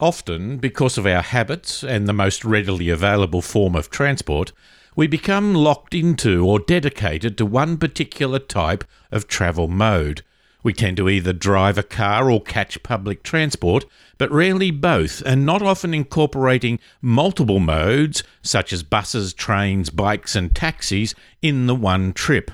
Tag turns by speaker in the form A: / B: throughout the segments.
A: Often, because of our habits and the most readily available form of transport, we become locked into or dedicated to one particular type of travel mode. We tend to either drive a car or catch public transport, but rarely both, and not often incorporating multiple modes, such as buses, trains, bikes, and taxis, in the one trip.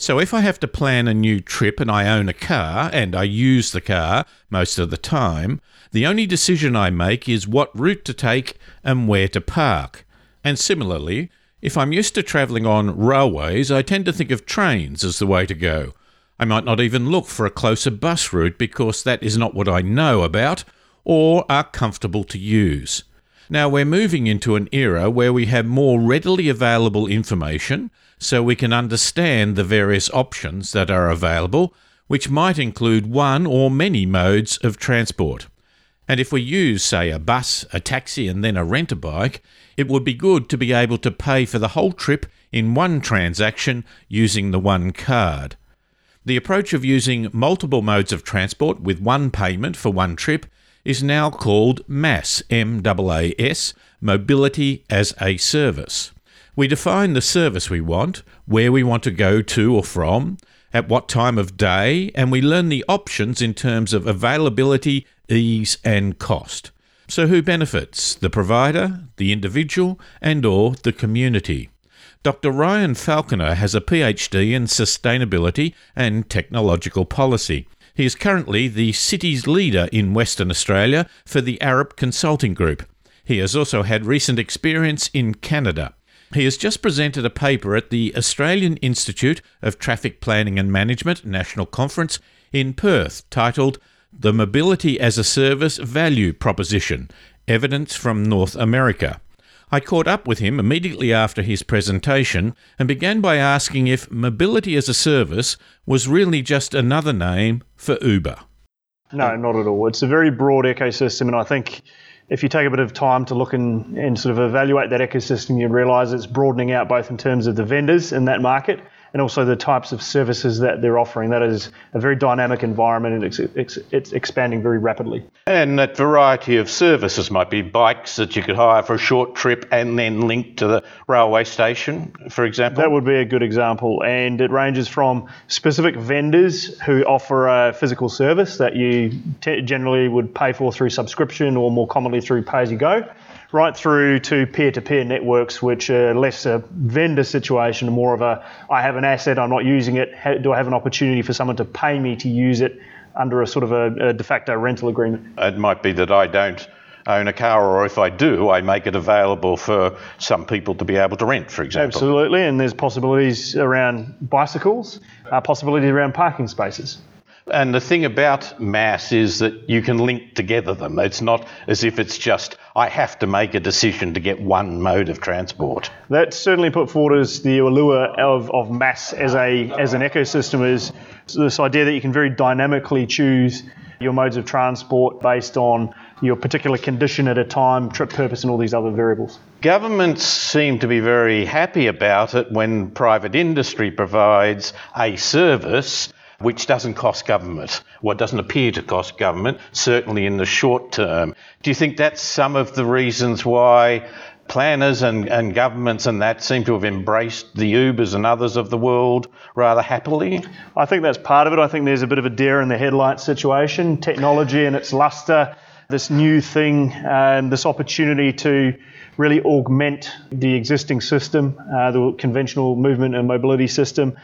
A: So if I have to plan a new trip and I own a car and I use the car most of the time, the only decision I make is what route to take and where to park. And similarly, if I'm used to travelling on railways, I tend to think of trains as the way to go. I might not even look for a closer bus route because that is not what I know about or are comfortable to use. Now we're moving into an era where we have more readily available information so we can understand the various options that are available, which might include one or many modes of transport. And if we use, say, a bus, a taxi, and then a rent a bike, it would be good to be able to pay for the whole trip in one transaction using the one card. The approach of using multiple modes of transport with one payment for one trip is now called MaaS, M-A-A-S, Mobility as a Service. We define the service we want, where we want to go to or from, at what time of day, and we learn the options in terms of availability, ease, and cost. So who benefits? The provider, the individual, and or the community. Dr. Ryan Falconer has a PhD in sustainability and technological policy. He is currently the city's leader in Western Australia for the Arup Consulting Group. He has also had recent experience in Canada. He has just presented a paper at the Australian Institute of Traffic Planning and Management National Conference in Perth titled The Mobility as a Service Value Proposition Evidence from North America. I caught up with him immediately after his presentation and began by asking if mobility as a service was really just another name for Uber.
B: No, not at all. It's a very broad ecosystem, and I think if you take a bit of time to look and, and sort of evaluate that ecosystem, you realize it's broadening out both in terms of the vendors in that market and also the types of services that they're offering. That is a very dynamic environment and it's, it's, it's, expanding very rapidly.
A: And that variety of services might be bikes that you could hire for a short trip and then link to the railway station, for example?
B: That would be a good example. And it ranges from specific vendors who offer a physical service that you t- generally would pay for through subscription or more commonly through pay as you go right through to peer-to-peer networks, which are less a vendor situation, more of a I have an asset, I'm not using it. Do I have an opportunity for someone to pay me to use it under a sort of a, a de facto rental agreement?
A: It might be that I don't own a car, or if I do, I make it available for some people to be able to rent, for example.
B: Absolutely, and there's possibilities around bicycles, uh, possibilities around parking spaces.
A: And the thing about MaaS is that you can link together them. It's not as if it's just, I have to make a decision to get one mode of transport.
B: That's certainly put forward as the allure of, of MaaS as, a, as an ecosystem is this idea that you can very dynamically choose your modes of transport based on your particular condition at a time, trip purpose, and all these other variables.
A: Governments seem to be very happy about it when private industry provides a service which doesn't cost government, what doesn't appear to cost government, certainly in the short term. Do you think that's some of the reasons why planners and, and governments and that seem to have embraced the Ubers and others of the world rather happily?
B: I think that's part of it. I think there's a bit of a deer in the headlights situation. Technology and its luster, this new thing, and this opportunity to really augment the existing system, uh, the conventional movement and mobility system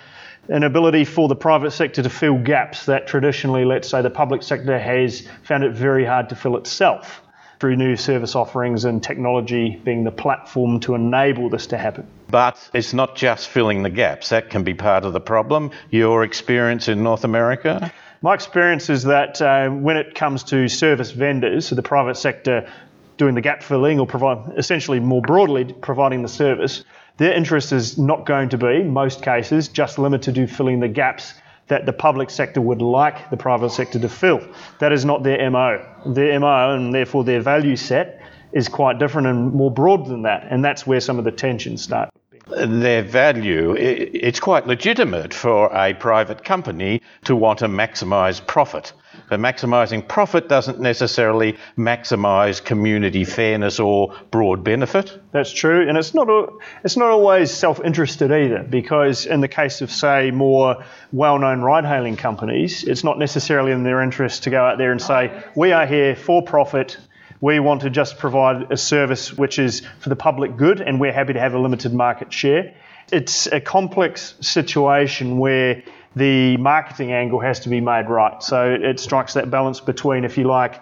B: an ability for the private sector to fill gaps that traditionally, let's say, the public sector has found it very hard to fill itself through new service offerings and technology being the platform to enable this to happen.
A: But it's not just filling the gaps, that can be part of the problem. Your experience in North America?
B: My experience is that uh, when it comes to service vendors, so the private sector doing the gap filling or provide, essentially more broadly providing the service, their interest is not going to be, most cases, just limited to filling the gaps that the public sector would like the private sector to fill. That is not their MO. Their MO and therefore their value set is quite different and more broad than that. And that's where some of the tensions start.
A: Their value, it's quite legitimate for a private company to want to maximise profit. But maximising profit doesn't necessarily maximise community fairness or broad benefit.
B: That's true, and it's not a, it's not always self-interested either. Because in the case of say more well-known ride-hailing companies, it's not necessarily in their interest to go out there and say we are here for profit. We want to just provide a service which is for the public good, and we're happy to have a limited market share. It's a complex situation where the marketing angle has to be made right. So it strikes that balance between, if you like,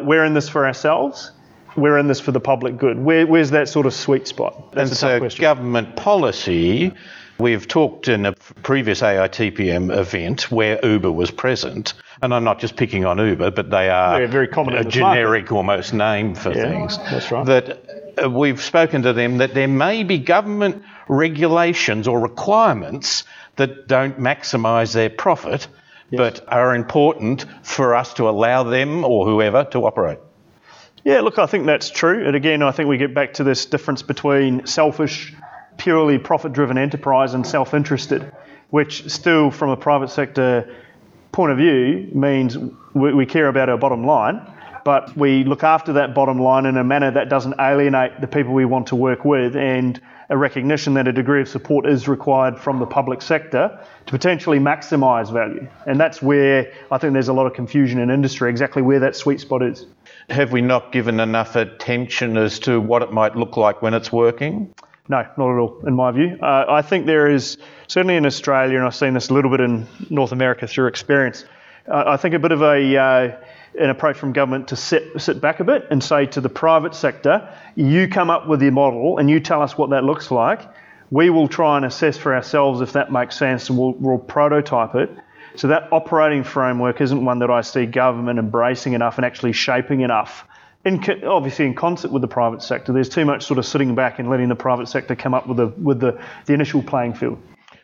B: we're in this for ourselves, we're in this for the public good. Where, where's that sort of sweet spot?
A: That's and so government policy. We've talked in a previous AITPM event where Uber was present, and I'm not just picking on Uber, but they are
B: yeah, very common
A: a generic market. almost name for
B: yeah,
A: things.
B: That's right.
A: That uh, we've spoken to them that there may be government regulations or requirements that don't maximise their profit, yes. but are important for us to allow them or whoever to operate.
B: Yeah, look, I think that's true. And again, I think we get back to this difference between selfish, purely profit driven enterprise and self interested, which still, from a private sector point of view, means we, we care about our bottom line but we look after that bottom line in a manner that doesn't alienate the people we want to work with and a recognition that a degree of support is required from the public sector to potentially maximise value. And that's where I think there's a lot of confusion in industry, exactly where that sweet spot is.
A: Have we not given enough attention as to what it might look like when it's working?
B: No, not at all, in my view. Uh, I think there is, certainly in Australia, and I've seen this a little bit in North America through experience, uh, I think a bit of a uh, an approach from government to sit, sit back a bit and say to the private sector, you come up with your model and you tell us what that looks like. We will try and assess for ourselves if that makes sense and we'll, we'll prototype it. So that operating framework isn't one that I see government embracing enough and actually shaping enough. In, obviously, in concert with the private sector, there's too much sort of sitting back and letting the private sector come up with the with the, the initial playing field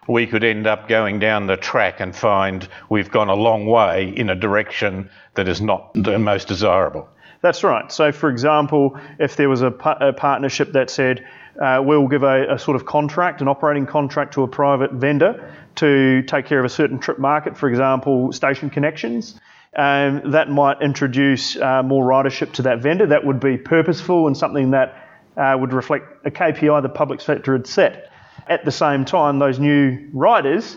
A: we could end up going down the track and find we've gone a long way in a direction that is not the most desirable.
B: That's right. So, for example, if there was a, a partnership that said, uh, we'll give a, a, sort of contract, an operating contract to a private vendor to take care of a certain trip market, for example, station connections. Um, that might introduce uh, more ridership to that vendor. That would be purposeful and something that uh, would reflect a KPI the public sector had set. At the same time, those new riders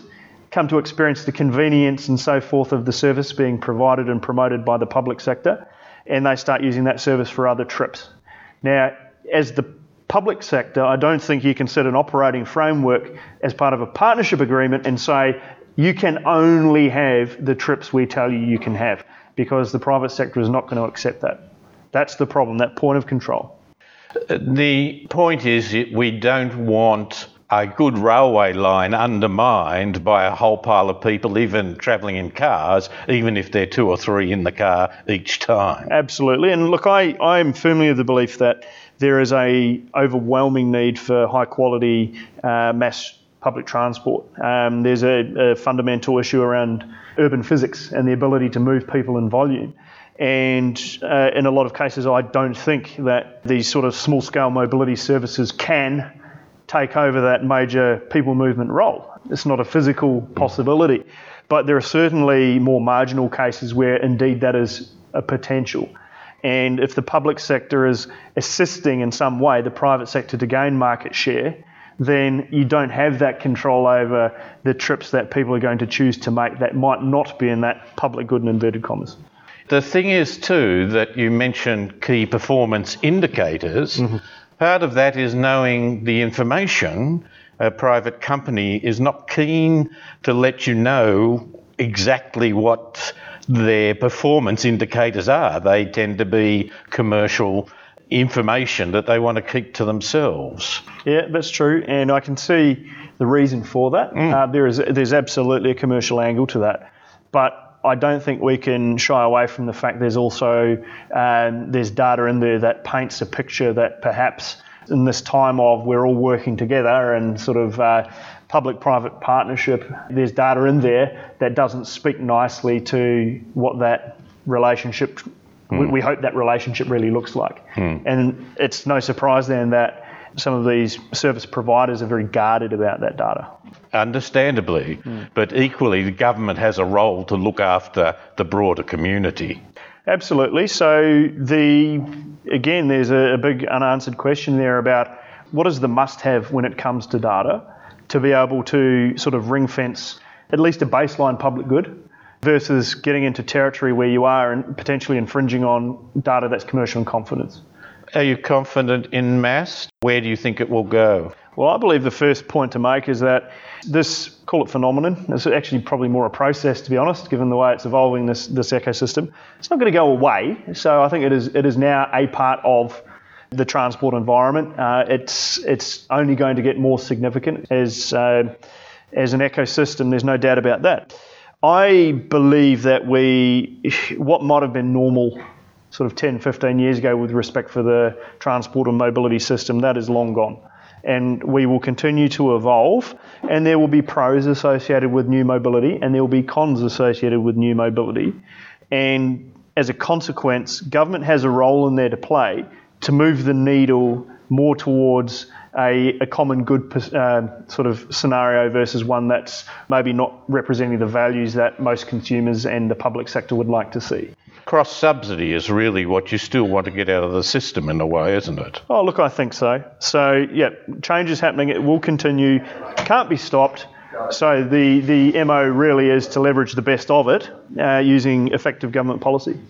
B: come to experience the convenience and so forth of the service being provided and promoted by the public sector, and they start using that service for other trips. Now, as the public sector, I don't think you can set an operating framework as part of a partnership agreement and say you can only have the trips we tell you you can have, because the private sector is not going to accept that. That's the problem, that point of control.
A: The point is we don't want a good railway line undermined by a whole pile of people, even travelling in cars, even if they're two or three in the car each time.
B: Absolutely. And look, I, I'm firmly of the belief that there is a overwhelming need for high quality uh, mass public transport. Um, there's a, a fundamental issue around urban physics and the ability to move people in volume. And uh, in a lot of cases, I don't think that these sort of small scale mobility services can take over that major people movement role. It's not a physical possibility. But there are certainly more marginal cases where indeed that is a potential. And if the public sector is assisting in some way the private sector to gain market share, then you don't have that control over the trips that people are going to choose to make that might not be in that public good in inverted commas.
A: The thing is, too, that you mentioned key performance indicators. Mm-hmm. Part of that is knowing the information. A private company is not keen to let you know exactly what their performance indicators are. They tend to be commercial information that they want to keep to themselves.
B: Yeah, that's true, and I can see the reason for that. Mm. Uh, there is there's absolutely a commercial angle to that, but I don't think we can shy away from the fact there's also um, there's data in there that paints a picture that perhaps in this time of we're all working together and sort of uh, public-private partnership, there's data in there that doesn't speak nicely to what that relationship. Mm. We, we, hope that relationship really looks like, mm. and it's no surprise then that some of these service providers are very guarded about that data.
A: Understandably, mm. but equally, the government has a role to look after the broader community.
B: Absolutely. So the again, there's a, a big unanswered question there about what is the must-have when it comes to data to be able to sort of ring fence at least a baseline public good versus getting into territory where you are and potentially infringing on data that's commercial in confidence.
A: Are you confident in MAST? Where do you think it will go?
B: Well, I believe the first point to make is that this, call it phenomenon, is actually probably more a process, to be honest, given the way it's evolving this, this ecosystem. It's not going to go away. So I think it is, it is now a part of the transport environment. Uh, it's, it's only going to get more significant as, uh, as an ecosystem, there's no doubt about that. I believe that we, what might have been normal sort of 10, 15 years ago with respect for the transport and mobility system, that is long gone. And we will continue to evolve, and there will be pros associated with new mobility, and there will be cons associated with new mobility. And as a consequence, government has a role in there to play to move the needle more towards a, a common good uh, sort of scenario versus one that's maybe not representing the values that most consumers and the public sector would like to see.
A: Cross subsidy is really what you still want to get out of the system in a way, isn't it?
B: Oh, look, I think so. So, yeah, change is happening. It will continue. Can't be stopped. So the, the MO really is to leverage the best of it uh, using effective government policy.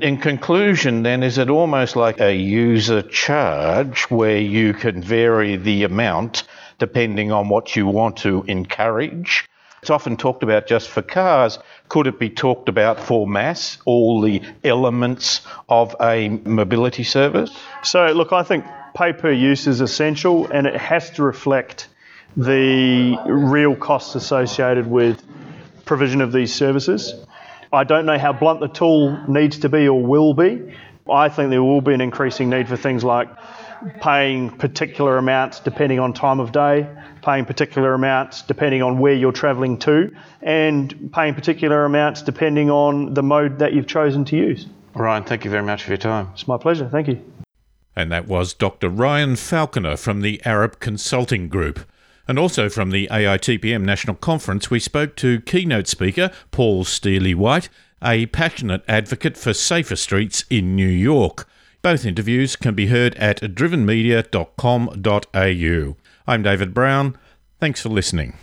A: In conclusion, then, is it almost like a user charge where you can vary the amount depending on what you want to encourage? It's often talked about just for cars. Could it be talked about for MaaS, all the elements of a mobility service?
B: So, look, I think pay per use is essential and it has to reflect the real costs associated with provision of these services. I don't know how blunt the tool needs to be or will be. I think there will be an increasing need for things like paying particular amounts depending on time of day, paying particular amounts depending on where you're travelling to, and paying particular amounts depending on the mode that you've chosen to use.
A: Ryan, thank you very much for your time.
B: It's my pleasure. Thank you.
A: And that was Dr. Ryan Falconer from the Arup Consulting Group. And also from the AITPM National Conference, we spoke to keynote speaker Paul Steely White, a passionate advocate for safer streets in New York. Both interviews can be heard at drivenmedia.com.au. I'm David Brown. Thanks for listening.